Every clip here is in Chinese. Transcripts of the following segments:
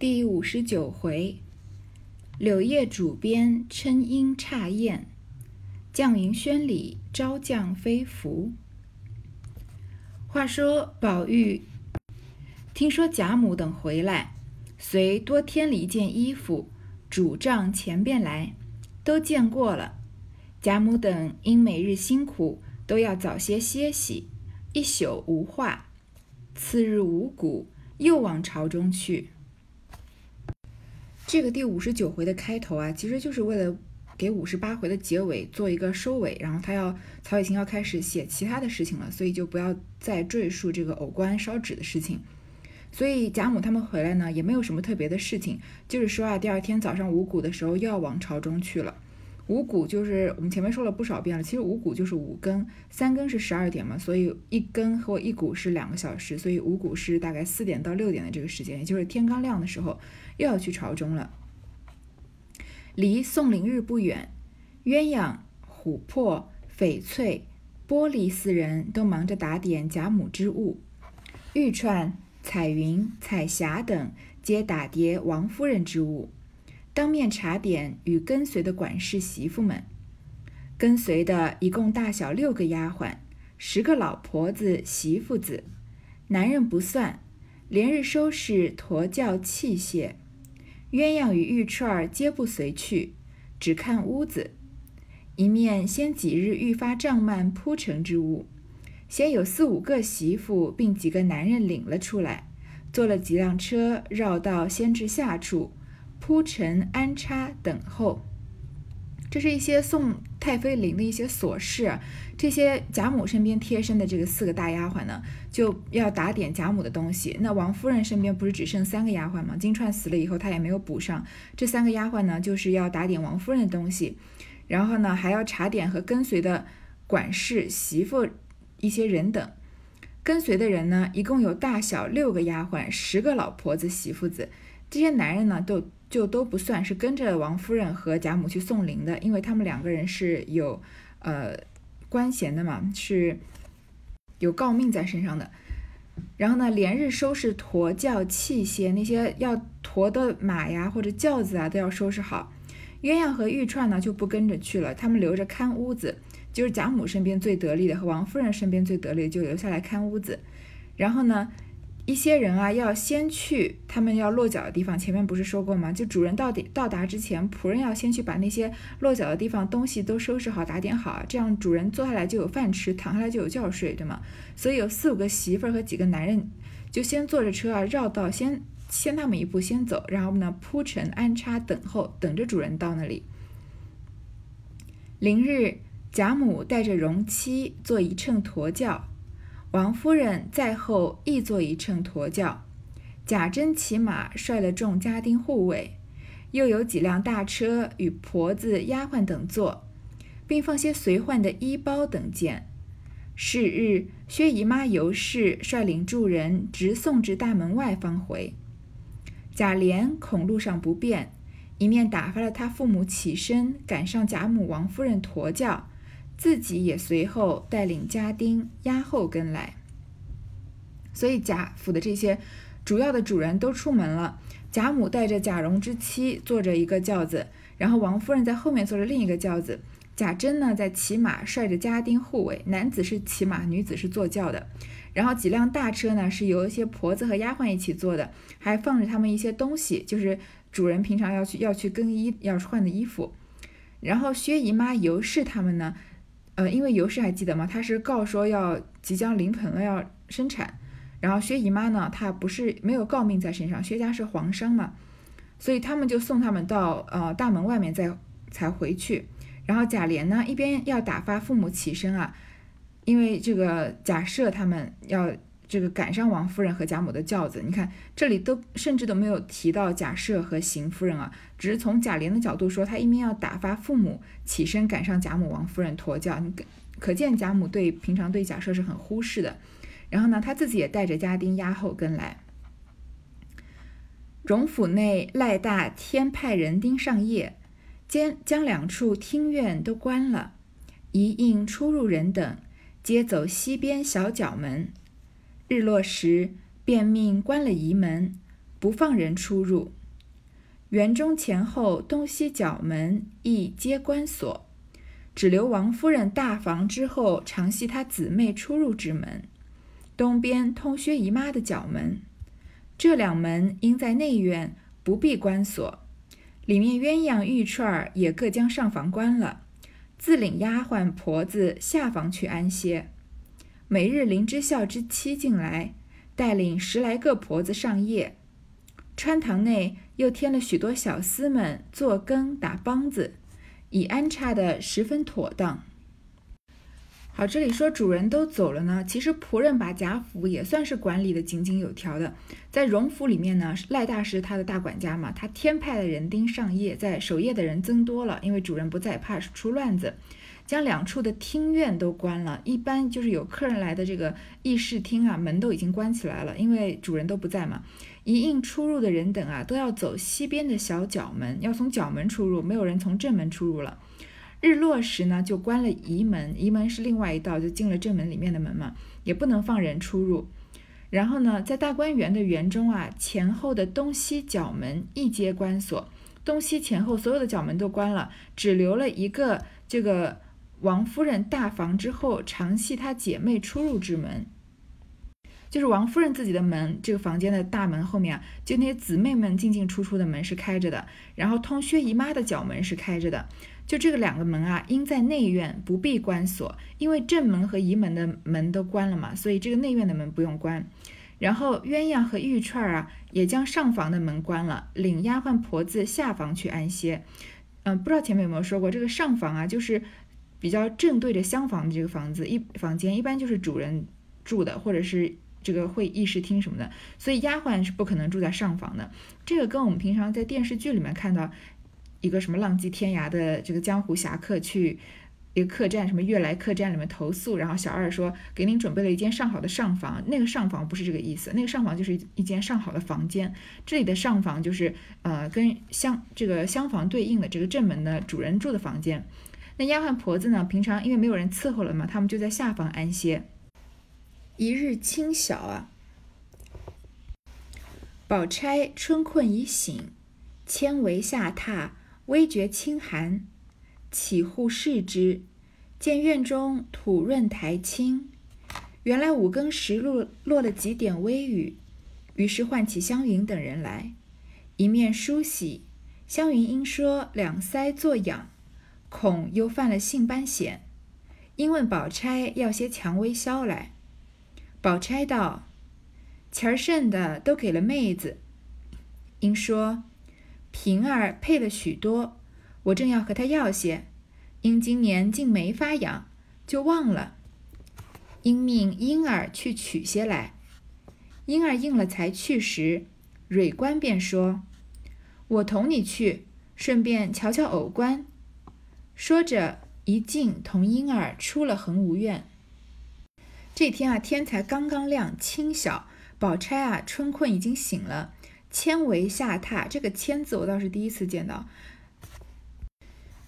第五十九回，柳叶主编称音诧艳，绛云轩里招降飞服。话说宝玉听说贾母等回来，遂多添了一件衣服，主帐前边来，都见过了。贾母等因每日辛苦，都要早些歇息，一宿无话。次日五谷，又往朝中去。这个第五十九回的开头啊，其实就是为了给五十八回的结尾做一个收尾。然后他要曹雪芹要开始写其他的事情了，所以就不要再赘述这个偶官烧纸的事情。所以贾母他们回来呢，也没有什么特别的事情，就是说啊，第二天早上五谷的时候又要往朝中去了。五谷就是我们前面说了不少遍了，其实五谷就是五更，三更是十二点嘛，所以一更和一谷是两个小时，所以五谷是大概四点到六点的这个时间，也就是天刚亮的时候又要去朝中了。离宋灵日不远，鸳鸯、琥珀、翡翠、玻璃四人都忙着打点贾母之物，玉串、彩云、彩霞等皆打叠王夫人之物。当面查点与跟随的管事媳妇们，跟随的一共大小六个丫鬟，十个老婆子媳妇子，男人不算，连日收拾驼轿器械。鸳鸯与玉串儿皆不随去，只看屋子。一面先几日愈发帐幔铺陈之物，先有四五个媳妇并几个男人领了出来，坐了几辆车，绕道先至下处。铺陈安插等候，这是一些送太妃陵的一些琐事。这些贾母身边贴身的这个四个大丫鬟呢，就要打点贾母的东西。那王夫人身边不是只剩三个丫鬟吗？金钏死了以后，她也没有补上。这三个丫鬟呢，就是要打点王夫人的东西，然后呢，还要查点和跟随的管事媳妇一些人等。跟随的人呢，一共有大小六个丫鬟，十个老婆子媳妇子。这些男人呢，都就都不算是跟着王夫人和贾母去送灵的，因为他们两个人是有呃官衔的嘛，是有诰命在身上的。然后呢，连日收拾驼轿器械，那些要驮的马呀或者轿子啊都要收拾好。鸳鸯和玉串呢就不跟着去了，他们留着看屋子，就是贾母身边最得力的和王夫人身边最得力的就留下来看屋子。然后呢。一些人啊，要先去他们要落脚的地方。前面不是说过吗？就主人到底到达之前，仆人要先去把那些落脚的地方东西都收拾好、打点好，这样主人坐下来就有饭吃，躺下来就有觉睡，对吗？所以有四五个媳妇儿和几个男人，就先坐着车啊，绕道先先他们一步先走，然后呢铺陈安插等候，等着主人到那里。临日，贾母带着荣妻坐一乘驼轿。王夫人在后亦坐一乘驼轿，贾珍骑马率了众家丁护卫，又有几辆大车与婆子、丫鬟等坐，并放些随换的衣包等件。是日，薛姨妈尤氏率领众人直送至大门外方回。贾琏恐路上不便，一面打发了他父母起身赶上贾母、王夫人驼轿。自己也随后带领家丁押后跟来，所以贾府的这些主要的主人都出门了。贾母带着贾蓉之妻坐着一个轿子，然后王夫人在后面坐着另一个轿子。贾珍呢在骑马，率着家丁护卫，男子是骑马，女子是坐轿的。然后几辆大车呢是由一些婆子和丫鬟一起坐的，还放着他们一些东西，就是主人平常要去要去更衣要换的衣服。然后薛姨妈、尤氏他们呢。呃，因为尤氏还记得吗？他是告说要即将临盆了，要生产。然后薛姨妈呢，她不是没有诰命在身上，薛家是皇商嘛，所以他们就送他们到呃大门外面再才回去。然后贾琏呢，一边要打发父母起身啊，因为这个贾赦他们要。这个赶上王夫人和贾母的轿子，你看这里都甚至都没有提到贾赦和邢夫人啊，只是从贾琏的角度说，他一面要打发父母起身赶上贾母、王夫人驮轿，你可见贾母对平常对贾赦是很忽视的。然后呢，他自己也带着家丁押后跟来。荣府内赖大天派人盯上夜，将将两处厅院都关了，一应出入人等皆走西边小角门。日落时，便命关了仪门，不放人出入。园中前后东西角门亦皆关锁，只留王夫人大房之后常系她姊妹出入之门。东边通薛姨妈的角门，这两门应在内院，不必关锁。里面鸳鸯玉串儿也各将上房关了，自领丫鬟婆子下房去安歇。每日林之孝之妻进来，带领十来个婆子上夜。穿堂内又添了许多小厮们做羹打梆子，已安插的十分妥当。好，这里说主人都走了呢，其实仆人把贾府也算是管理的井井有条的。在荣府里面呢，赖大师他的大管家嘛，他添派的人丁上夜，在守夜的人增多了，因为主人不在，怕出乱子，将两处的厅院都关了。一般就是有客人来的这个议事厅啊，门都已经关起来了，因为主人都不在嘛。一应出入的人等啊，都要走西边的小角门，要从角门出入，没有人从正门出入了。日落时呢，就关了仪门，仪门是另外一道，就进了正门里面的门嘛，也不能放人出入。然后呢，在大观园的园中啊，前后的东西角门一皆关锁，东西前后所有的角门都关了，只留了一个这个王夫人大房之后常系她姐妹出入之门，就是王夫人自己的门，这个房间的大门后面啊，就那些姊妹们进进出出的门是开着的，然后通薛姨妈的角门是开着的。就这个两个门啊，应在内院，不必关锁，因为正门和仪门的门都关了嘛，所以这个内院的门不用关。然后鸳鸯和玉串儿啊，也将上房的门关了，领丫鬟婆子下房去安歇。嗯，不知道前面有没有说过，这个上房啊，就是比较正对着厢房的这个房子，一房间一般就是主人住的，或者是这个会议室厅什么的，所以丫鬟是不可能住在上房的。这个跟我们平常在电视剧里面看到。一个什么浪迹天涯的这个江湖侠客去一个客栈，什么悦来客栈里面投宿，然后小二说给您准备了一间上好的上房，那个上房不是这个意思，那个上房就是一间上好的房间，这里的上房就是呃跟厢这个厢房对应的这个正门的主人住的房间。那丫鬟婆子呢，平常因为没有人伺候了嘛，他们就在下房安歇。一日清晓啊，宝钗春困已醒，纤帷下榻。微觉清寒，起户视之，见院中土润苔青。原来五更时落落了几点微雨，于是唤起湘云等人来，一面梳洗。湘云因说两腮作痒，恐又犯了性斑癣，因问宝钗要些蔷薇消来。宝钗道：“钱儿剩的都给了妹子。”因说。平儿配了许多，我正要和她要些，因今年竟没发养，就忘了。因命婴儿去取些来，婴儿应了才去时，蕊官便说：“我同你去，顺便瞧瞧偶官。”说着，一进同婴儿出了恒芜院。这天啊，天才刚刚亮，清晓，宝钗啊，春困已经醒了。千维下榻，这个“千”字我倒是第一次见到。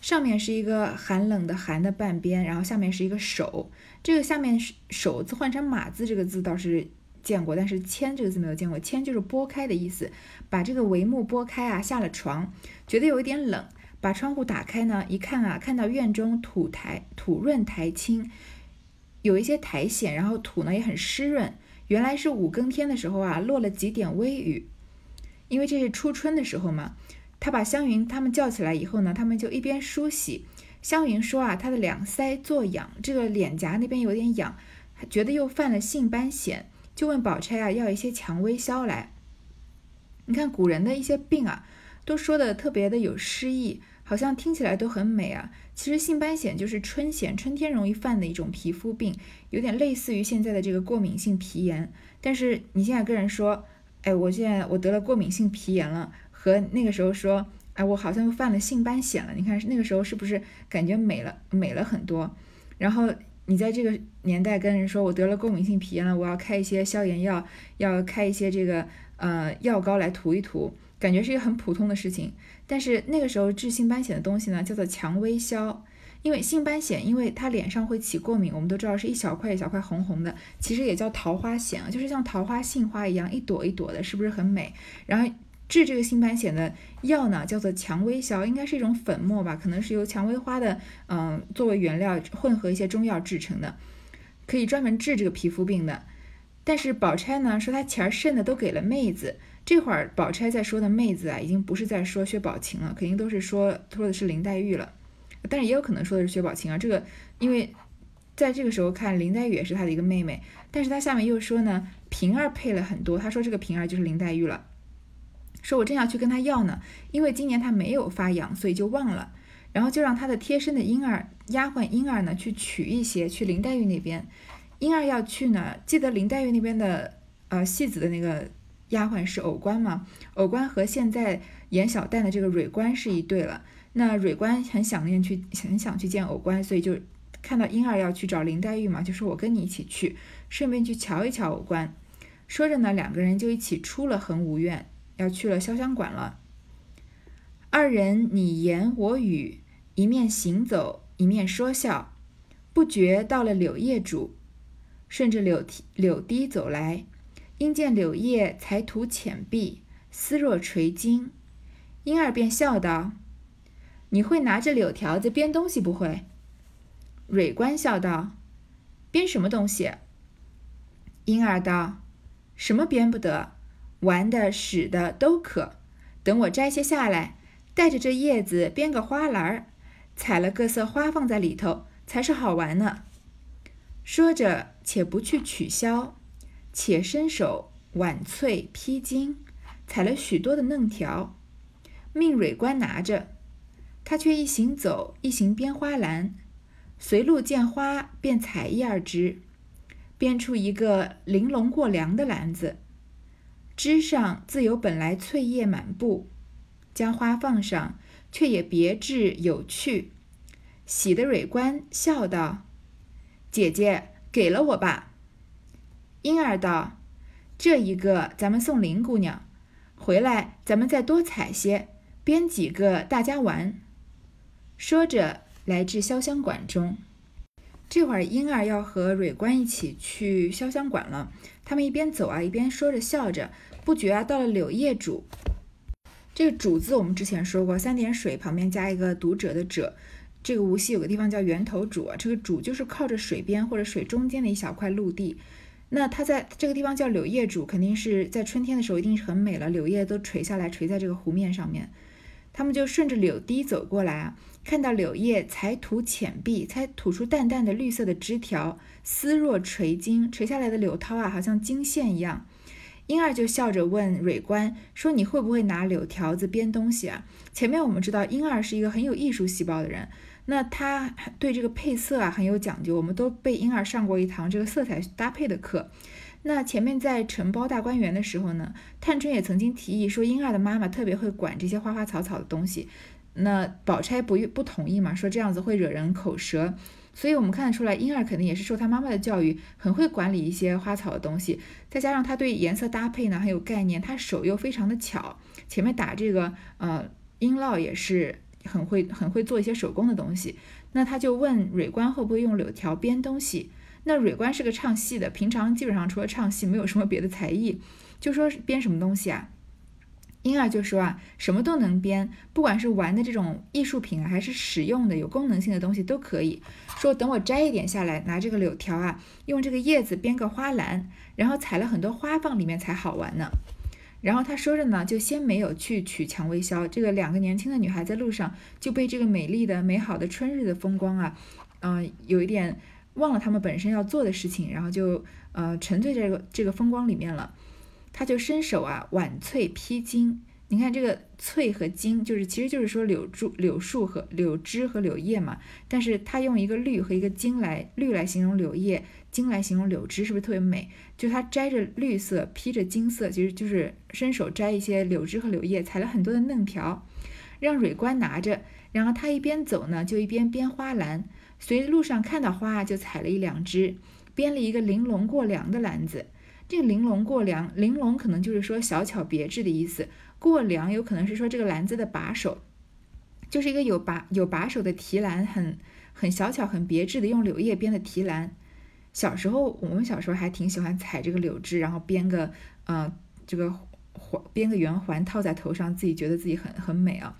上面是一个寒冷的“寒”的半边，然后下面是一个手。这个下面“手”字换成“马”字，这个字倒是见过，但是“千”这个字没有见过。“千”就是拨开的意思，把这个帷幕拨开啊，下了床，觉得有一点冷，把窗户打开呢，一看啊，看到院中土台土润苔青，有一些苔藓，然后土呢也很湿润。原来是五更天的时候啊，落了几点微雨。因为这是初春的时候嘛，他把湘云他们叫起来以后呢，他们就一边梳洗。湘云说啊，她的两腮作痒，这个脸颊那边有点痒，觉得又犯了性斑癣，就问宝钗啊要一些蔷薇消来。你看古人的一些病啊，都说的特别的有诗意，好像听起来都很美啊。其实性斑癣就是春癣，春天容易犯的一种皮肤病，有点类似于现在的这个过敏性皮炎。但是你现在跟人说。哎，我现在我得了过敏性皮炎了，和那个时候说，哎，我好像又犯了性斑癣了。你看那个时候是不是感觉美了美了很多？然后你在这个年代跟人说我得了过敏性皮炎了，我要开一些消炎药，要开一些这个呃药膏来涂一涂，感觉是一个很普通的事情。但是那个时候治性斑癣的东西呢，叫做蔷薇消，因为性斑藓，因为它脸上会起过敏，我们都知道是一小块一小块红红的，其实也叫桃花藓啊，就是像桃花、杏花一样一朵一朵的，是不是很美？然后治这个性斑藓的药呢，叫做蔷薇消，应该是一种粉末吧，可能是由蔷薇花的嗯作为原料混合一些中药制成的，可以专门治这个皮肤病的。但是宝钗呢说她钱儿剩的都给了妹子，这会儿宝钗在说的妹子啊，已经不是在说薛宝琴了，肯定都是说说的是林黛玉了。但是也有可能说的是薛宝琴啊，这个因为在这个时候看林黛玉也是她的一个妹妹，但是她下面又说呢，平儿配了很多，她说这个平儿就是林黛玉了，说我正要去跟她要呢，因为今年她没有发养，所以就忘了，然后就让他的贴身的婴儿丫鬟婴儿呢去取一些去林黛玉那边，婴儿要去呢，记得林黛玉那边的呃戏子的那个丫鬟是藕官吗？藕官和现在演小旦的这个蕊官是一对了。那蕊官很想念去，很想去见藕官，所以就看到婴儿要去找林黛玉嘛，就说我跟你一起去，顺便去瞧一瞧藕官。说着呢，两个人就一起出了恒芜院，要去了潇湘馆了。二人你言我语，一面行走，一面说笑，不觉到了柳叶渚，顺着柳堤柳堤走来，因见柳叶才吐浅碧，丝若垂金，婴儿便笑道。你会拿着柳条子编东西不会？蕊官笑道：“编什么东西？”婴儿道：“什么编不得，玩的、使的都可。等我摘些下来，带着这叶子编个花篮儿，采了各色花放在里头，才是好玩呢。”说着，且不去取消，且伸手挽翠披荆，采了许多的嫩条，命蕊官拿着。他却一行走，一行编花篮，随路见花便采一二枝，编出一个玲珑过梁的篮子，枝上自有本来翠叶满布，将花放上，却也别致有趣。喜的蕊官笑道：“姐姐给了我吧。”婴儿道：“这一个咱们送林姑娘，回来咱们再多采些，编几个大家玩。”说着，来至潇湘馆中。这会儿，婴儿要和蕊官一起去潇湘馆了。他们一边走啊，一边说着笑着。不觉啊，到了柳叶渚。这个“渚”字，我们之前说过，三点水旁边加一个读者的“者”。这个无锡有个地方叫源头渚啊，这个“渚”就是靠着水边或者水中间的一小块陆地。那它在这个地方叫柳叶渚，肯定是在春天的时候一定是很美了，柳叶都垂下来，垂在这个湖面上面。他们就顺着柳堤走过来啊。看到柳叶才吐浅碧，才吐出淡淡的绿色的枝条，丝若垂金，垂下来的柳涛啊，好像金线一样。婴儿就笑着问蕊官说：“你会不会拿柳条子编东西啊？”前面我们知道婴儿是一个很有艺术细胞的人，那他对这个配色啊很有讲究。我们都被婴儿上过一堂这个色彩搭配的课。那前面在承包大观园的时候呢，探春也曾经提议说，婴儿的妈妈特别会管这些花花草草的东西。那宝钗不不同意嘛，说这样子会惹人口舌，所以我们看得出来，婴儿肯定也是受他妈妈的教育，很会管理一些花草的东西，再加上他对颜色搭配呢很有概念，他手又非常的巧，前面打这个呃音烙也是很会很会做一些手工的东西，那他就问蕊官会不会用柳条编东西，那蕊官是个唱戏的，平常基本上除了唱戏没有什么别的才艺，就说编什么东西啊？婴儿就说啊，什么都能编，不管是玩的这种艺术品啊，还是使用的有功能性的东西都可以。说等我摘一点下来，拿这个柳条啊，用这个叶子编个花篮，然后采了很多花放里面才好玩呢。然后他说着呢，就先没有去取蔷薇销。这个两个年轻的女孩在路上就被这个美丽的、美好的春日的风光啊，嗯，有一点忘了他们本身要做的事情，然后就呃沉醉在这个这个风光里面了。他就伸手啊，挽翠披荆。你看这个翠和荆，就是其实就是说柳树、柳树和柳枝和柳叶嘛。但是他用一个绿和一个荆来，绿来形容柳叶，茎来形容柳枝，是不是特别美？就他摘着绿色，披着金色，其实就是伸手摘一些柳枝和柳叶，采了很多的嫩条，让蕊官拿着。然后他一边走呢，就一边编花篮，随路上看到花就采了一两枝，编了一个玲珑过梁的篮子。这个玲珑过梁，玲珑可能就是说小巧别致的意思，过梁有可能是说这个篮子的把手，就是一个有把有把手的提篮，很很小巧、很别致的用柳叶编的提篮。小时候，我们小时候还挺喜欢采这个柳枝，然后编个呃这个环，编个圆环套在头上，自己觉得自己很很美啊。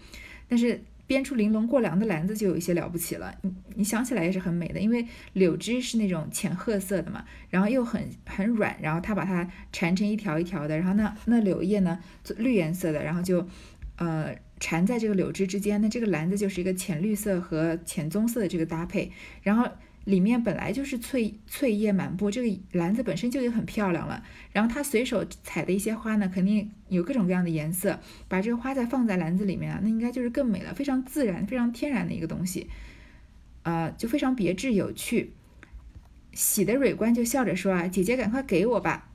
但是编出玲珑过梁的篮子就有一些了不起了。你你想起来也是很美的，因为柳枝是那种浅褐色的嘛，然后又很很软，然后它把它缠成一条一条的，然后那那柳叶呢绿颜色的，然后就呃缠在这个柳枝之间，那这个篮子就是一个浅绿色和浅棕色的这个搭配，然后。里面本来就是翠翠叶满布，这个篮子本身就已经很漂亮了。然后他随手采的一些花呢，肯定有各种各样的颜色，把这个花再放在篮子里面啊，那应该就是更美了，非常自然、非常天然的一个东西，呃，就非常别致有趣。喜的蕊官就笑着说啊：“姐姐赶快给我吧。”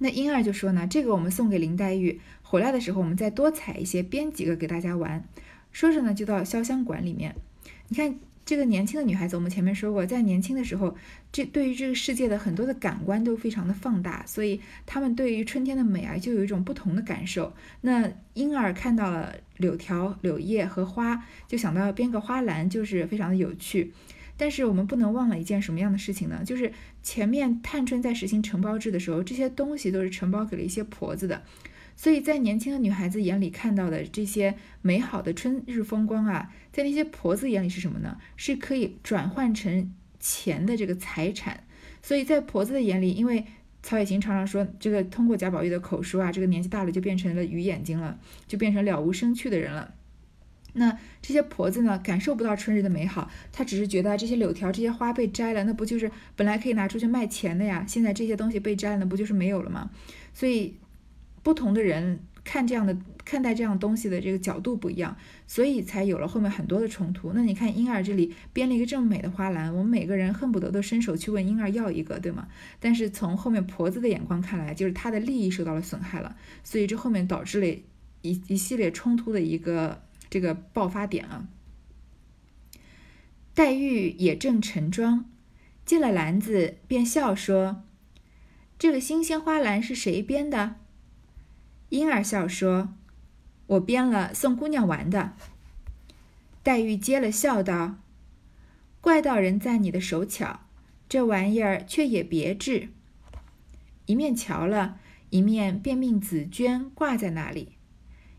那婴儿就说呢：“这个我们送给林黛玉，回来的时候我们再多采一些，编几个给大家玩。”说着呢，就到潇湘馆里面，你看。这个年轻的女孩子，我们前面说过，在年轻的时候，这对于这个世界的很多的感官都非常的放大，所以她们对于春天的美啊，就有一种不同的感受。那婴儿看到了柳条、柳叶和花，就想到编个花篮，就是非常的有趣。但是我们不能忘了一件什么样的事情呢？就是前面探春在实行承包制的时候，这些东西都是承包给了一些婆子的。所以在年轻的女孩子眼里看到的这些美好的春日风光啊，在那些婆子眼里是什么呢？是可以转换成钱的这个财产。所以在婆子的眼里，因为曹雪芹常常说，这个通过贾宝玉的口述啊，这个年纪大了就变成了鱼眼睛了，就变成了无生趣的人了。那这些婆子呢，感受不到春日的美好，她只是觉得这些柳条、这些花被摘了，那不就是本来可以拿出去卖钱的呀？现在这些东西被摘了，不就是没有了吗？所以。不同的人看这样的看待这样东西的这个角度不一样，所以才有了后面很多的冲突。那你看婴儿这里编了一个这么美的花篮，我们每个人恨不得都伸手去问婴儿要一个，对吗？但是从后面婆子的眼光看来，就是她的利益受到了损害了，所以这后面导致了一一系列冲突的一个这个爆发点啊。黛玉也正盛装，进了篮子，便笑说：“这个新鲜花篮是谁编的？”婴儿笑说：“我编了送姑娘玩的。”黛玉接了笑道：“怪道人赞你的手巧，这玩意儿却也别致。”一面瞧了一面，便命紫鹃挂在那里。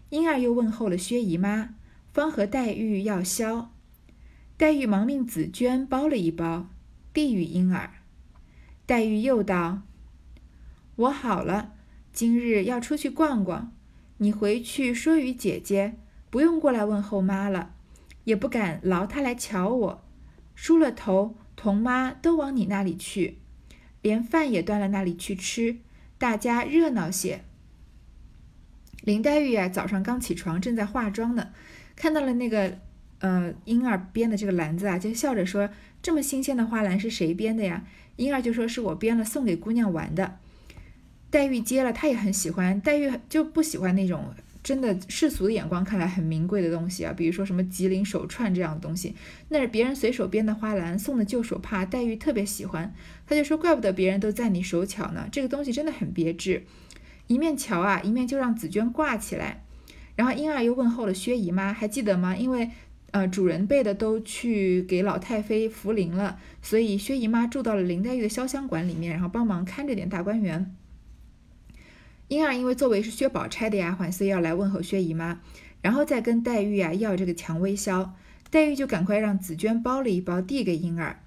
婴儿又问候了薛姨妈，方和黛玉要消。黛玉忙命紫鹃包了一包，递与婴儿。黛玉又道：“我好了。”今日要出去逛逛，你回去说与姐姐，不用过来问候妈了，也不敢劳她来瞧我。梳了头，同妈都往你那里去，连饭也端了那里去吃，大家热闹些。林黛玉啊，早上刚起床，正在化妆呢，看到了那个呃婴儿编的这个篮子啊，就笑着说：“这么新鲜的花篮是谁编的呀？”婴儿就说：“是我编了，送给姑娘玩的。”黛玉接了，她也很喜欢。黛玉就不喜欢那种真的世俗的眼光看来很名贵的东西啊，比如说什么吉林手串这样的东西，那是别人随手编的花篮，送的旧手帕，黛玉特别喜欢。她就说：“怪不得别人都赞你手巧呢，这个东西真的很别致。”一面瞧啊，一面就让紫鹃挂起来。然后婴儿又问候了薛姨妈，还记得吗？因为呃主人辈的都去给老太妃扶灵了，所以薛姨妈住到了林黛玉的潇湘馆里面，然后帮忙看着点大观园。婴儿因为作为是薛宝钗的丫鬟，所以要来问候薛姨妈，然后再跟黛玉啊要这个蔷薇消。黛玉就赶快让紫鹃包了一包递给婴儿。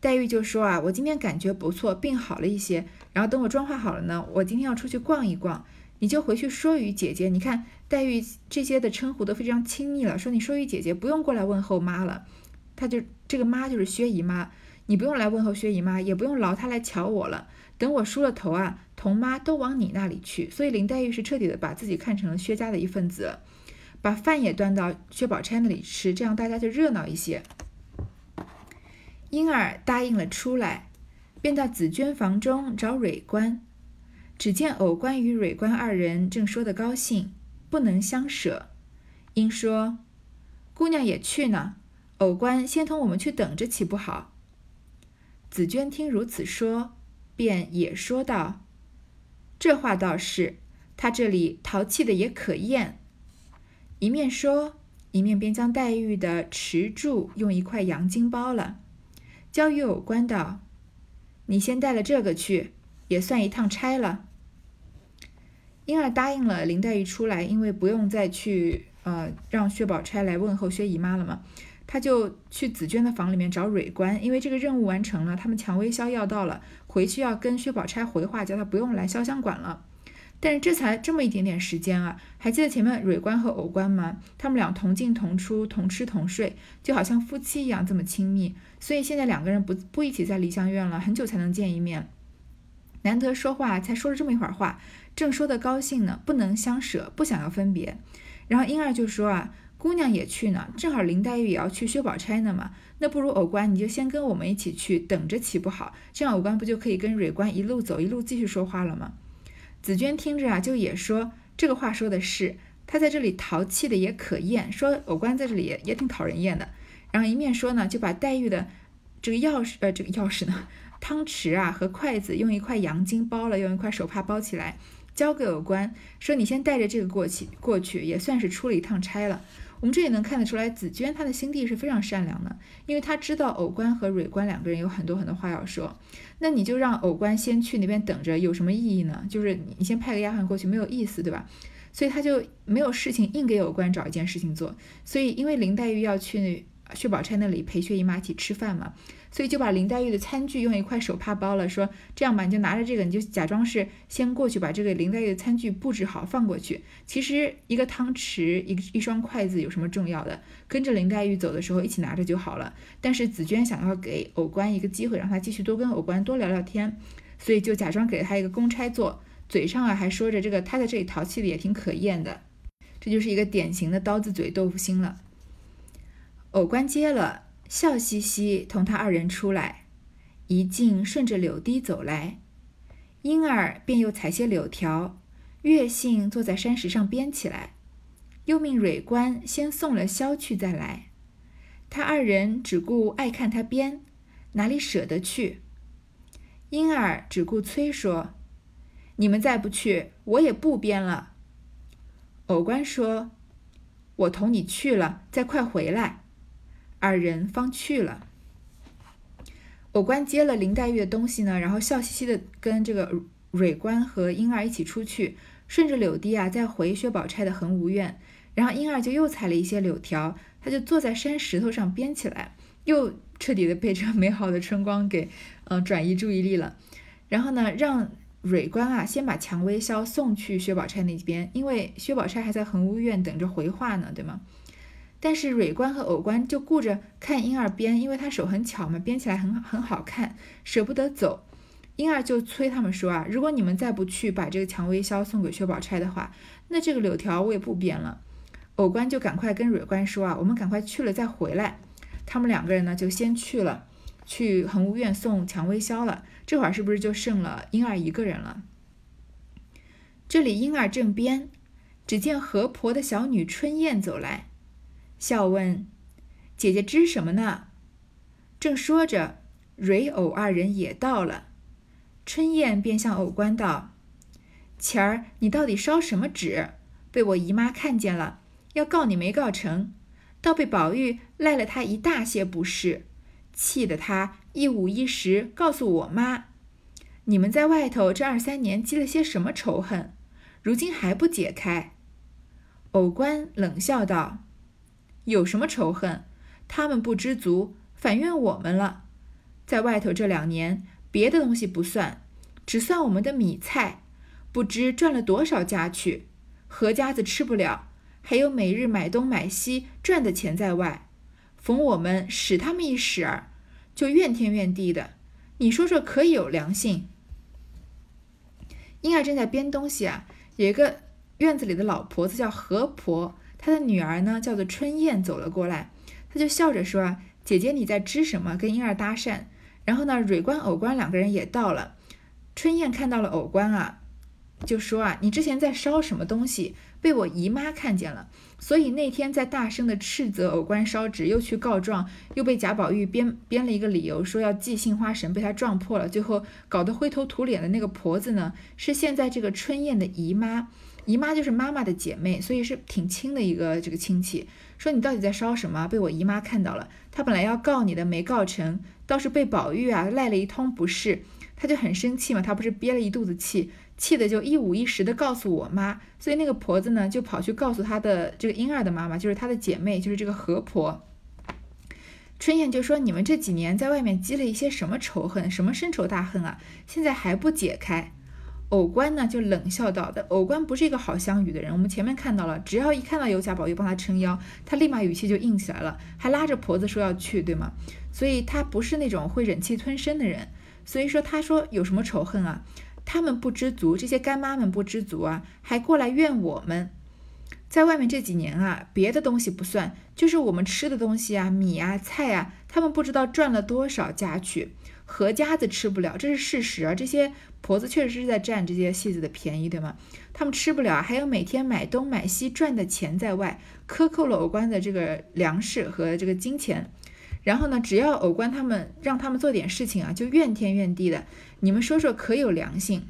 黛玉就说啊，我今天感觉不错，病好了一些，然后等我妆化好了呢，我今天要出去逛一逛，你就回去说与姐姐。你看黛玉这些的称呼都非常亲密了，说你说与姐姐不用过来问候妈了，她就这个妈就是薛姨妈，你不用来问候薛姨妈，也不用劳她来瞧我了。等我梳了头啊，童妈都往你那里去，所以林黛玉是彻底的把自己看成了薛家的一份子，把饭也端到薛宝钗那里吃，这样大家就热闹一些。婴儿答应了出来，便到紫鹃房中找蕊官，只见藕官与蕊官二人正说得高兴，不能相舍。因说：“姑娘也去呢，藕官先同我们去等着，岂不好？”紫鹃听如此说。便也说道：“这话倒是，他这里淘气的也可厌。”一面说，一面便将黛玉的池柱用一块洋巾包了，交与偶官道：“你先带了这个去，也算一趟差了。”婴儿答应了林黛玉出来，因为不用再去呃让薛宝钗来问候薛姨妈了嘛。他就去紫娟的房里面找蕊官，因为这个任务完成了，他们蔷薇消要到了，回去要跟薛宝钗回话，叫他不用来潇湘馆了。但是这才这么一点点时间啊，还记得前面蕊官和藕官吗？他们俩同进同出，同吃同睡，就好像夫妻一样这么亲密。所以现在两个人不不一起在梨香院了，很久才能见一面，难得说话，才说了这么一会儿话，正说的高兴呢，不能相舍，不想要分别。然后婴儿就说啊。姑娘也去呢，正好林黛玉也要去薛宝钗呢嘛，那不如偶官你就先跟我们一起去，等着岂不好？这样偶官不就可以跟蕊官一路走一路继续说话了吗？紫娟听着啊，就也说这个话说的是，她在这里淘气的也可厌，说偶官在这里也也挺讨人厌的。然后一面说呢，就把黛玉的这个钥匙呃这个钥匙呢，汤匙啊和筷子用一块洋巾包了，用一块手帕包起来，交给偶官，说你先带着这个过去过去，也算是出了一趟差了。我们这也能看得出来，紫娟她的心地是非常善良的，因为她知道偶官和蕊官两个人有很多很多话要说。那你就让偶官先去那边等着，有什么意义呢？就是你先派个丫鬟过去，没有意思，对吧？所以他就没有事情硬给偶官找一件事情做。所以因为林黛玉要去薛宝钗那里陪薛姨妈一起吃饭嘛。所以就把林黛玉的餐具用一块手帕包了，说这样吧，你就拿着这个，你就假装是先过去把这个林黛玉的餐具布置好放过去。其实一个汤匙，一一双筷子有什么重要的？跟着林黛玉走的时候一起拿着就好了。但是紫娟想要给藕官一个机会，让他继续多跟藕官多聊聊天，所以就假装给他一个公差做，嘴上啊还说着这个他在这里淘气的也挺可厌的。这就是一个典型的刀子嘴豆腐心了。藕官接了。笑嘻嘻同他二人出来，一径顺着柳堤走来，婴儿便又采些柳条，月杏坐在山石上编起来，又命蕊官先送了箫去再来。他二人只顾爱看他编，哪里舍得去？婴儿只顾催说：“你们再不去，我也不编了。”偶官说：“我同你去了，再快回来。”二人方去了。偶官接了林黛玉的东西呢，然后笑嘻嘻的跟这个蕊官和婴儿一起出去，顺着柳堤啊，再回薛宝钗的恒芜院。然后婴儿就又采了一些柳条，他就坐在山石头上编起来，又彻底的被这美好的春光给呃转移注意力了。然后呢，让蕊官啊先把蔷薇箫送去薛宝钗那边，因为薛宝钗还在恒芜院等着回话呢，对吗？但是蕊官和藕官就顾着看婴儿编，因为他手很巧嘛，编起来很很好看，舍不得走。婴儿就催他们说啊，如果你们再不去把这个蔷薇箫送给薛宝钗的话，那这个柳条我也不编了。藕官就赶快跟蕊官说啊，我们赶快去了再回来。他们两个人呢就先去了，去恒芜院送蔷薇箫了。这会儿是不是就剩了婴儿一个人了？这里婴儿正编，只见河婆的小女春燕走来。笑问：“姐姐织什么呢？”正说着，蕊藕二人也到了。春燕便向藕官道：“前儿你到底烧什么纸？被我姨妈看见了，要告你没告成，倒被宝玉赖了他一大些不是，气得他一五一十告诉我妈。你们在外头这二三年积了些什么仇恨，如今还不解开？”藕官冷笑道。有什么仇恨？他们不知足，反怨我们了。在外头这两年，别的东西不算，只算我们的米菜，不知赚了多少家去，何家子吃不了，还有每日买东买西赚的钱在外。逢我们使他们一使儿，就怨天怨地的。你说说，可有良心？婴儿正在编东西啊，有一个院子里的老婆子叫何婆。他的女儿呢，叫做春燕，走了过来，他就笑着说：“啊，姐姐你在织什么？”跟婴儿搭讪。然后呢，蕊官、藕官两个人也到了。春燕看到了藕官啊，就说：“啊，你之前在烧什么东西？被我姨妈看见了，所以那天在大声的斥责藕官烧纸，又去告状，又被贾宝玉编编了一个理由，说要祭杏花神，被他撞破了，最后搞得灰头土脸的那个婆子呢，是现在这个春燕的姨妈。”姨妈就是妈妈的姐妹，所以是挺亲的一个这个亲戚。说你到底在烧什么？被我姨妈看到了，她本来要告你的，没告成，倒是被宝玉啊赖了一通不是，她就很生气嘛，她不是憋了一肚子气，气的就一五一十的告诉我妈，所以那个婆子呢就跑去告诉她的这个婴儿的妈妈，就是她的姐妹，就是这个何婆。春燕就说：“你们这几年在外面积了一些什么仇恨，什么深仇大恨啊？现在还不解开？”偶官呢就冷笑道：“的偶官不是一个好相与的人。我们前面看到了，只要一看到有贾宝玉帮他撑腰，他立马语气就硬起来了，还拉着婆子说要去，对吗？所以他不是那种会忍气吞声的人。所以说，他说有什么仇恨啊？他们不知足，这些干妈们不知足啊，还过来怨我们。”在外面这几年啊，别的东西不算，就是我们吃的东西啊，米啊、菜啊，他们不知道赚了多少家去，何家子吃不了，这是事实啊。这些婆子确实是在占这些戏子的便宜，对吗？他们吃不了，还有每天买东买西赚的钱在外，克扣了偶官的这个粮食和这个金钱。然后呢，只要偶官他们让他们做点事情啊，就怨天怨地的。你们说说，可有良心？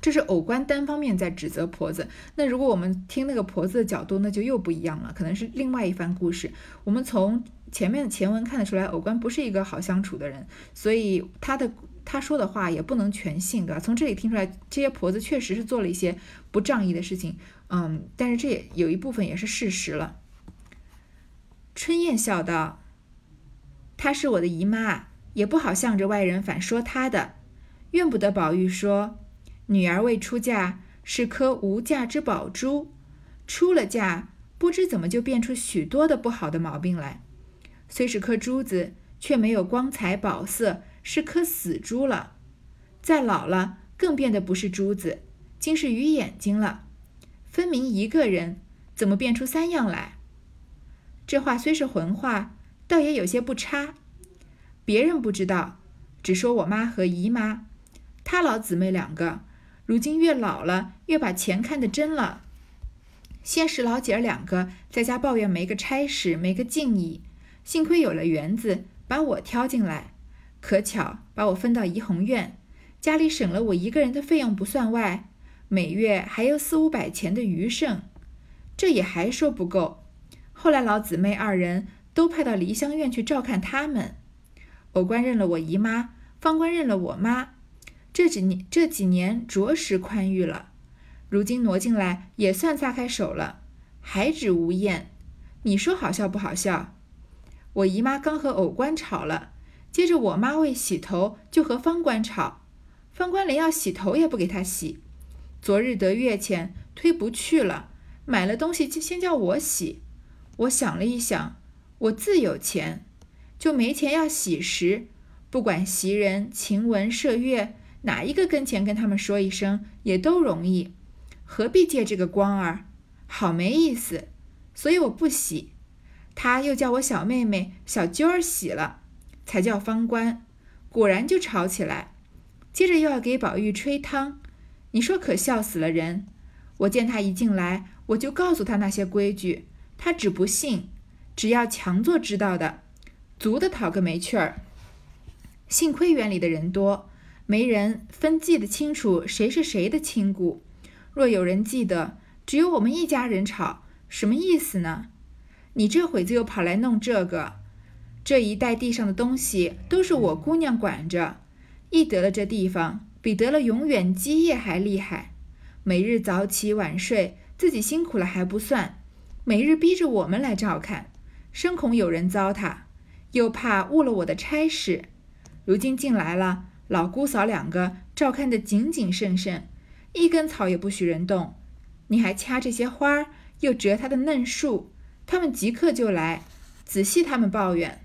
这是偶官单方面在指责婆子。那如果我们听那个婆子的角度，那就又不一样了，可能是另外一番故事。我们从前面的前文看得出来，偶官不是一个好相处的人，所以他的他说的话也不能全信，对吧？从这里听出来，这些婆子确实是做了一些不仗义的事情，嗯，但是这也有一部分也是事实了。春燕笑道：“她是我的姨妈，也不好向着外人反说她的，怨不得宝玉说。”女儿未出嫁，是颗无价之宝珠；出了嫁，不知怎么就变出许多的不好的毛病来。虽是颗珠子，却没有光彩宝色，是颗死珠了。再老了，更变得不是珠子，竟是鱼眼睛了。分明一个人，怎么变出三样来？这话虽是混话，倒也有些不差。别人不知道，只说我妈和姨妈，她老姊妹两个。如今越老了，越把钱看得真了。先是老姐儿两个在家抱怨没个差事，没个敬意，幸亏有了园子，把我挑进来，可巧把我分到怡红院，家里省了我一个人的费用不算外，每月还有四五百钱的余剩，这也还说不够。后来老姊妹二人都派到梨香院去照看他们，偶官认了我姨妈，方官认了我妈。这几年这几年着实宽裕了，如今挪进来也算撒开手了，还指无厌。你说好笑不好笑？我姨妈刚和偶官吵了，接着我妈为洗头就和方官吵，方官连要洗头也不给他洗。昨日得月钱推不去了，买了东西就先叫我洗。我想了一想，我自有钱，就没钱要洗时，不管袭人、晴雯、麝月。哪一个跟前跟他们说一声也都容易，何必借这个光儿？好没意思，所以我不洗。他又叫我小妹妹小娟儿洗了，才叫方官。果然就吵起来，接着又要给宝玉吹汤，你说可笑死了人。我见他一进来，我就告诉他那些规矩，他只不信，只要强做知道的，足的讨个没趣儿。幸亏园里的人多。没人分记得清楚谁是谁的亲故，若有人记得，只有我们一家人吵，什么意思呢？你这会子又跑来弄这个，这一带地上的东西都是我姑娘管着，一得了这地方，比得了永远基业还厉害。每日早起晚睡，自己辛苦了还不算，每日逼着我们来照看，生恐有人糟蹋，又怕误了我的差事。如今进来了。老姑嫂两个照看得紧紧慎慎，一根草也不许人动。你还掐这些花，又折它的嫩树，他们即刻就来，仔细他们抱怨。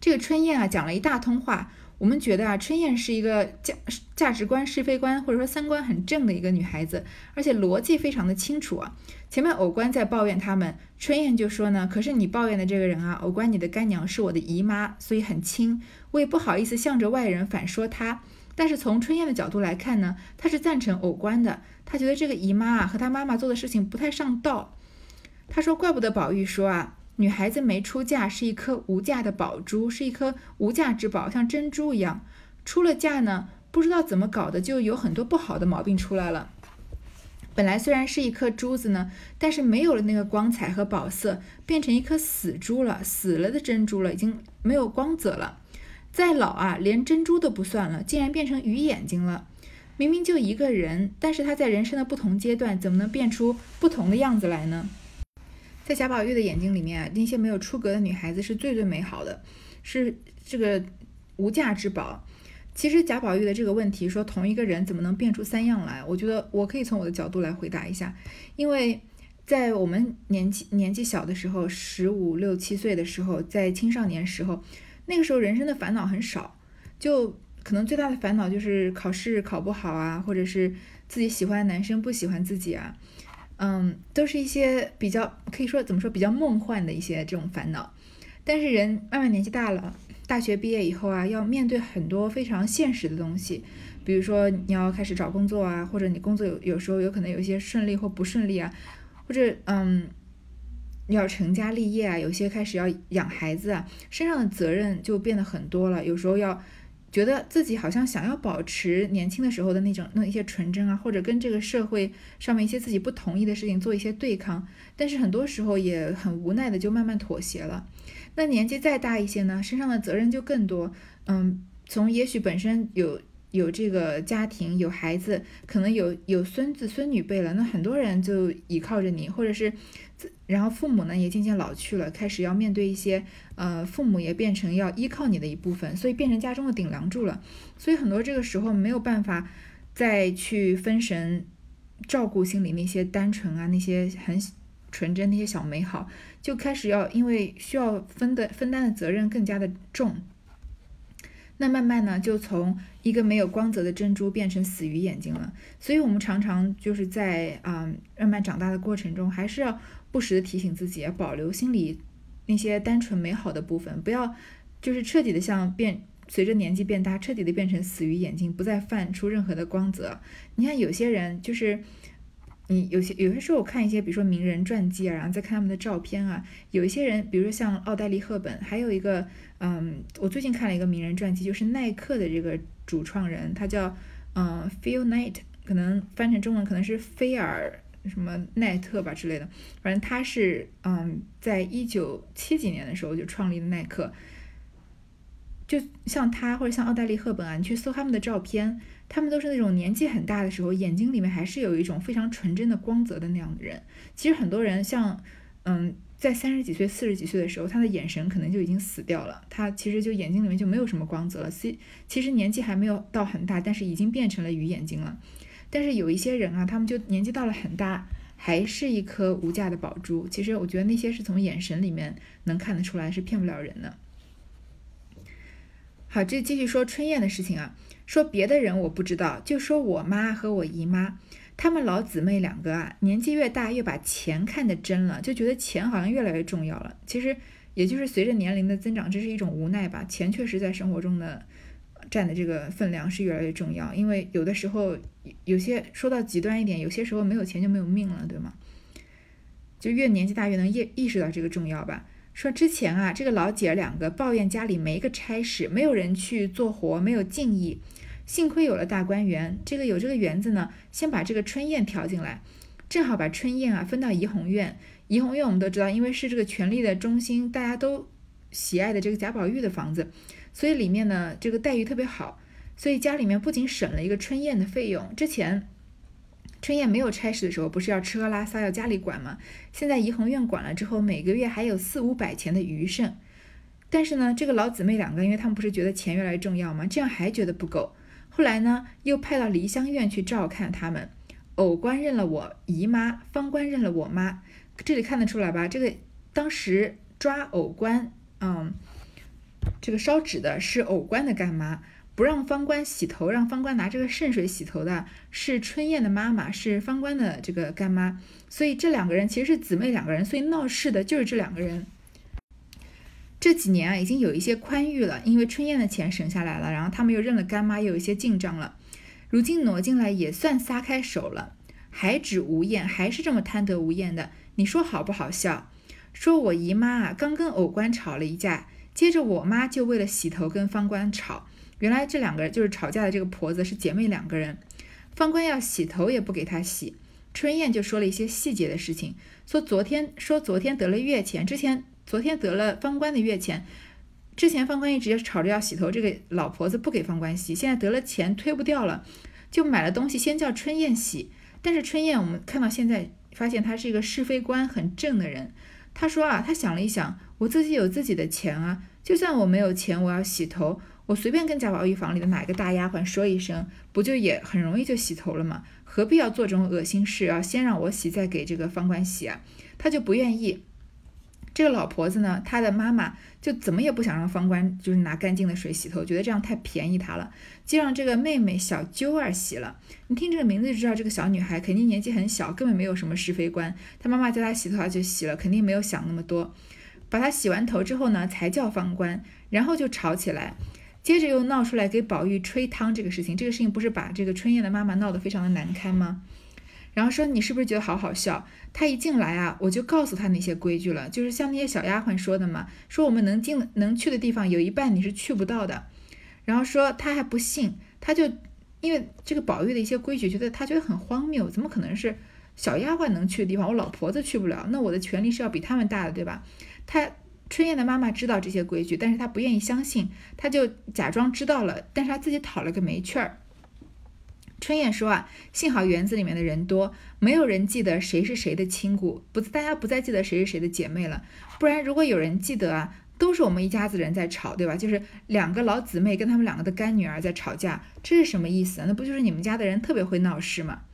这个春燕啊，讲了一大通话。我们觉得啊，春燕是一个价价值观、是非观或者说三观很正的一个女孩子，而且逻辑非常的清楚啊。前面偶官在抱怨他们，春燕就说呢：“可是你抱怨的这个人啊，偶官你的干娘是我的姨妈，所以很亲，我也不好意思向着外人反说她。但是从春燕的角度来看呢，她是赞成偶官的，她觉得这个姨妈啊和她妈妈做的事情不太上道。她说：怪不得宝玉说啊。”女孩子没出嫁是一颗无价的宝珠，是一颗无价之宝，像珍珠一样。出了嫁呢，不知道怎么搞的，就有很多不好的毛病出来了。本来虽然是一颗珠子呢，但是没有了那个光彩和宝色，变成一颗死珠了，死了的珍珠了，已经没有光泽了。再老啊，连珍珠都不算了，竟然变成鱼眼睛了。明明就一个人，但是他在人生的不同阶段，怎么能变出不同的样子来呢？在贾宝玉的眼睛里面，那些没有出格的女孩子是最最美好的，是这个无价之宝。其实贾宝玉的这个问题，说同一个人怎么能变出三样来？我觉得我可以从我的角度来回答一下，因为在我们年纪年纪小的时候，十五六七岁的时候，在青少年时候，那个时候人生的烦恼很少，就可能最大的烦恼就是考试考不好啊，或者是自己喜欢的男生不喜欢自己啊，嗯，都是一些比较可以说怎么说比较梦幻的一些这种烦恼。但是人慢慢年纪大了。大学毕业以后啊，要面对很多非常现实的东西，比如说你要开始找工作啊，或者你工作有有时候有可能有一些顺利或不顺利啊，或者嗯，要成家立业啊，有些开始要养孩子啊，身上的责任就变得很多了。有时候要觉得自己好像想要保持年轻的时候的那种那一些纯真啊，或者跟这个社会上面一些自己不同意的事情做一些对抗，但是很多时候也很无奈的就慢慢妥协了。那年纪再大一些呢，身上的责任就更多。嗯，从也许本身有有这个家庭有孩子，可能有有孙子孙女辈了，那很多人就依靠着你，或者是，然后父母呢也渐渐老去了，开始要面对一些呃，父母也变成要依靠你的一部分，所以变成家中的顶梁柱了。所以很多这个时候没有办法再去分神照顾心里那些单纯啊，那些很。纯真那些小美好，就开始要因为需要分的分担的责任更加的重，那慢慢呢，就从一个没有光泽的珍珠变成死鱼眼睛了。所以，我们常常就是在啊慢慢长大的过程中，还是要不时的提醒自己，要保留心里那些单纯美好的部分，不要就是彻底的像变随着年纪变大，彻底的变成死鱼眼睛，不再泛出任何的光泽。你看有些人就是。你有些有些时候我看一些，比如说名人传记啊，然后再看他们的照片啊，有一些人，比如说像奥黛丽·赫本，还有一个，嗯，我最近看了一个名人传记，就是耐克的这个主创人，他叫嗯 Phil Knight，可能翻成中文可能是菲尔什么奈特吧之类的，反正他是嗯，在一九七几年的时候就创立了耐克，就像他或者像奥黛丽·赫本啊，你去搜他们的照片。他们都是那种年纪很大的时候，眼睛里面还是有一种非常纯真的光泽的那样的人。其实很多人像，嗯，在三十几岁、四十几岁的时候，他的眼神可能就已经死掉了，他其实就眼睛里面就没有什么光泽了。其其实年纪还没有到很大，但是已经变成了鱼眼睛了。但是有一些人啊，他们就年纪到了很大，还是一颗无价的宝珠。其实我觉得那些是从眼神里面能看得出来，是骗不了人的。好，这继续说春燕的事情啊。说别的人我不知道，就说我妈和我姨妈，她们老姊妹两个啊，年纪越大越把钱看得真了，就觉得钱好像越来越重要了。其实也就是随着年龄的增长，这是一种无奈吧。钱确实在生活中的占的这个分量是越来越重要，因为有的时候有些说到极端一点，有些时候没有钱就没有命了，对吗？就越年纪大越能意意识到这个重要吧。说之前啊，这个老姐儿两个抱怨家里没个差事，没有人去做活，没有敬意。幸亏有了大观园，这个有这个园子呢，先把这个春燕调进来，正好把春燕啊分到怡红院。怡红院我们都知道，因为是这个权力的中心，大家都喜爱的这个贾宝玉的房子，所以里面呢这个待遇特别好，所以家里面不仅省了一个春燕的费用，之前。春燕没有差事的时候，不是要吃喝拉撒要家里管吗？现在怡红院管了之后，每个月还有四五百钱的余剩。但是呢，这个老姊妹两个，因为他们不是觉得钱越来越重要吗？这样还觉得不够。后来呢，又派到梨香院去照看他们。偶官认了我姨妈，方官认了我妈。这里看得出来吧？这个当时抓偶官，嗯，这个烧纸的是偶官的干妈。不让方官洗头，让方官拿这个圣水洗头的是春燕的妈妈，是方官的这个干妈，所以这两个人其实是姊妹两个人，所以闹事的就是这两个人。这几年啊，已经有一些宽裕了，因为春燕的钱省下来了，然后他们又认了干妈，又有一些进账了。如今挪进来也算撒开手了，还指无厌，还是这么贪得无厌的，你说好不好笑？说我姨妈啊，刚跟偶官吵了一架，接着我妈就为了洗头跟方官吵。原来这两个人就是吵架的这个婆子是姐妹两个人。方官要洗头也不给她洗，春燕就说了一些细节的事情，说昨天说昨天得了月钱，之前昨天得了方官的月钱，之前方官一直吵着要洗头，这个老婆子不给方官洗，现在得了钱推不掉了，就买了东西先叫春燕洗，但是春燕我们看到现在发现她是一个是非观很正的人，她说啊，她想了一想，我自己有自己的钱啊，就算我没有钱，我要洗头。我随便跟贾宝玉房里的哪个大丫鬟说一声，不就也很容易就洗头了吗？何必要做这种恶心事啊？先让我洗，再给这个方官洗啊？他就不愿意。这个老婆子呢，她的妈妈就怎么也不想让方官就是拿干净的水洗头，觉得这样太便宜他了，就让这个妹妹小揪儿洗了。你听这个名字就知道，这个小女孩肯定年纪很小，根本没有什么是非观。她妈妈叫她洗头，她就洗了，肯定没有想那么多。把她洗完头之后呢，才叫方官，然后就吵起来。接着又闹出来给宝玉吹汤这个事情，这个事情不是把这个春燕的妈妈闹得非常的难堪吗？然后说你是不是觉得好好笑？他一进来啊，我就告诉他那些规矩了，就是像那些小丫鬟说的嘛，说我们能进能去的地方有一半你是去不到的。然后说他还不信，他就因为这个宝玉的一些规矩，觉得他觉得很荒谬，怎么可能是小丫鬟能去的地方，我老婆子去不了？那我的权利是要比他们大的，对吧？他。春燕的妈妈知道这些规矩，但是她不愿意相信，她就假装知道了，但是她自己讨了个没趣儿。春燕说啊，幸好园子里面的人多，没有人记得谁是谁的亲故，不，大家不再记得谁是谁的姐妹了。不然，如果有人记得啊，都是我们一家子人在吵，对吧？就是两个老姊妹跟他们两个的干女儿在吵架，这是什么意思？那不就是你们家的人特别会闹事吗？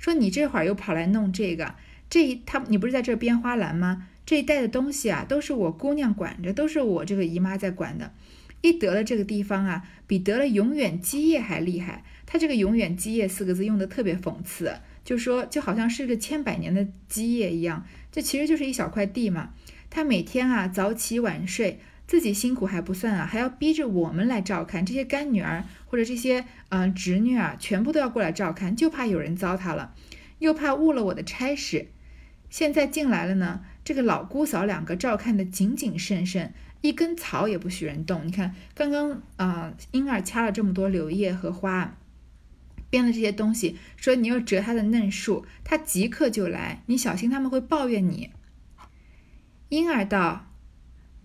说你这会儿又跑来弄这个，这一他你不是在这编花篮吗？这一带的东西啊，都是我姑娘管着，都是我这个姨妈在管的。一得了这个地方啊，比得了永远基业还厉害。他这个“永远基业”四个字用的特别讽刺，就说就好像是个千百年的基业一样，这其实就是一小块地嘛。他每天啊早起晚睡，自己辛苦还不算啊，还要逼着我们来照看这些干女儿或者这些嗯侄女啊，全部都要过来照看，就怕有人糟蹋了，又怕误了我的差事。现在进来了呢。这个老姑嫂两个照看的谨谨慎慎，一根草也不许人动。你看，刚刚啊，婴儿掐了这么多柳叶和花，编的这些东西，说你又折他的嫩树，他即刻就来，你小心他们会抱怨你。婴儿道：“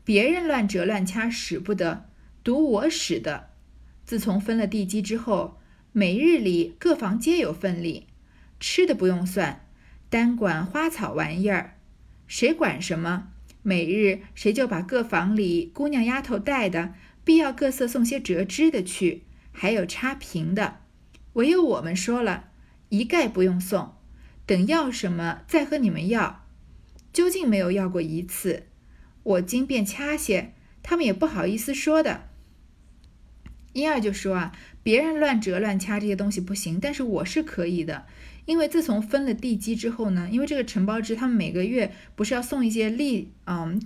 别人乱折乱掐使不得，独我使的。自从分了地基之后，每日里各房皆有份例，吃的不用算，单管花草玩意儿。”谁管什么？每日谁就把各房里姑娘丫头带的，必要各色送些折枝的去，还有插瓶的，唯有我们说了一概不用送，等要什么再和你们要。究竟没有要过一次，我今便掐些，他们也不好意思说的。一二就说啊，别人乱折乱掐这些东西不行，但是我是可以的。因为自从分了地基之后呢，因为这个承包制，他们每个月不是要送一些例，嗯，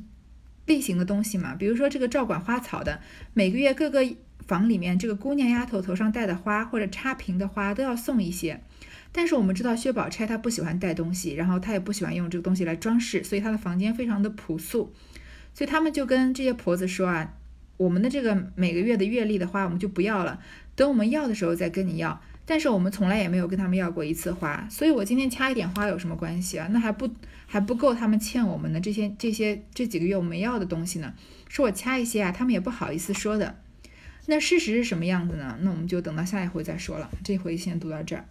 例行的东西嘛，比如说这个照管花草的，每个月各个房里面这个姑娘丫头头上戴的花或者插瓶的花都要送一些。但是我们知道薛宝钗她不喜欢带东西，然后她也不喜欢用这个东西来装饰，所以她的房间非常的朴素。所以他们就跟这些婆子说啊，我们的这个每个月的月例的花我们就不要了，等我们要的时候再跟你要。但是我们从来也没有跟他们要过一次花，所以我今天掐一点花有什么关系啊？那还不还不够他们欠我们的这些这些这几个月我们要的东西呢？说我掐一些啊，他们也不好意思说的。那事实是什么样子呢？那我们就等到下一回再说了。这回先读到这儿。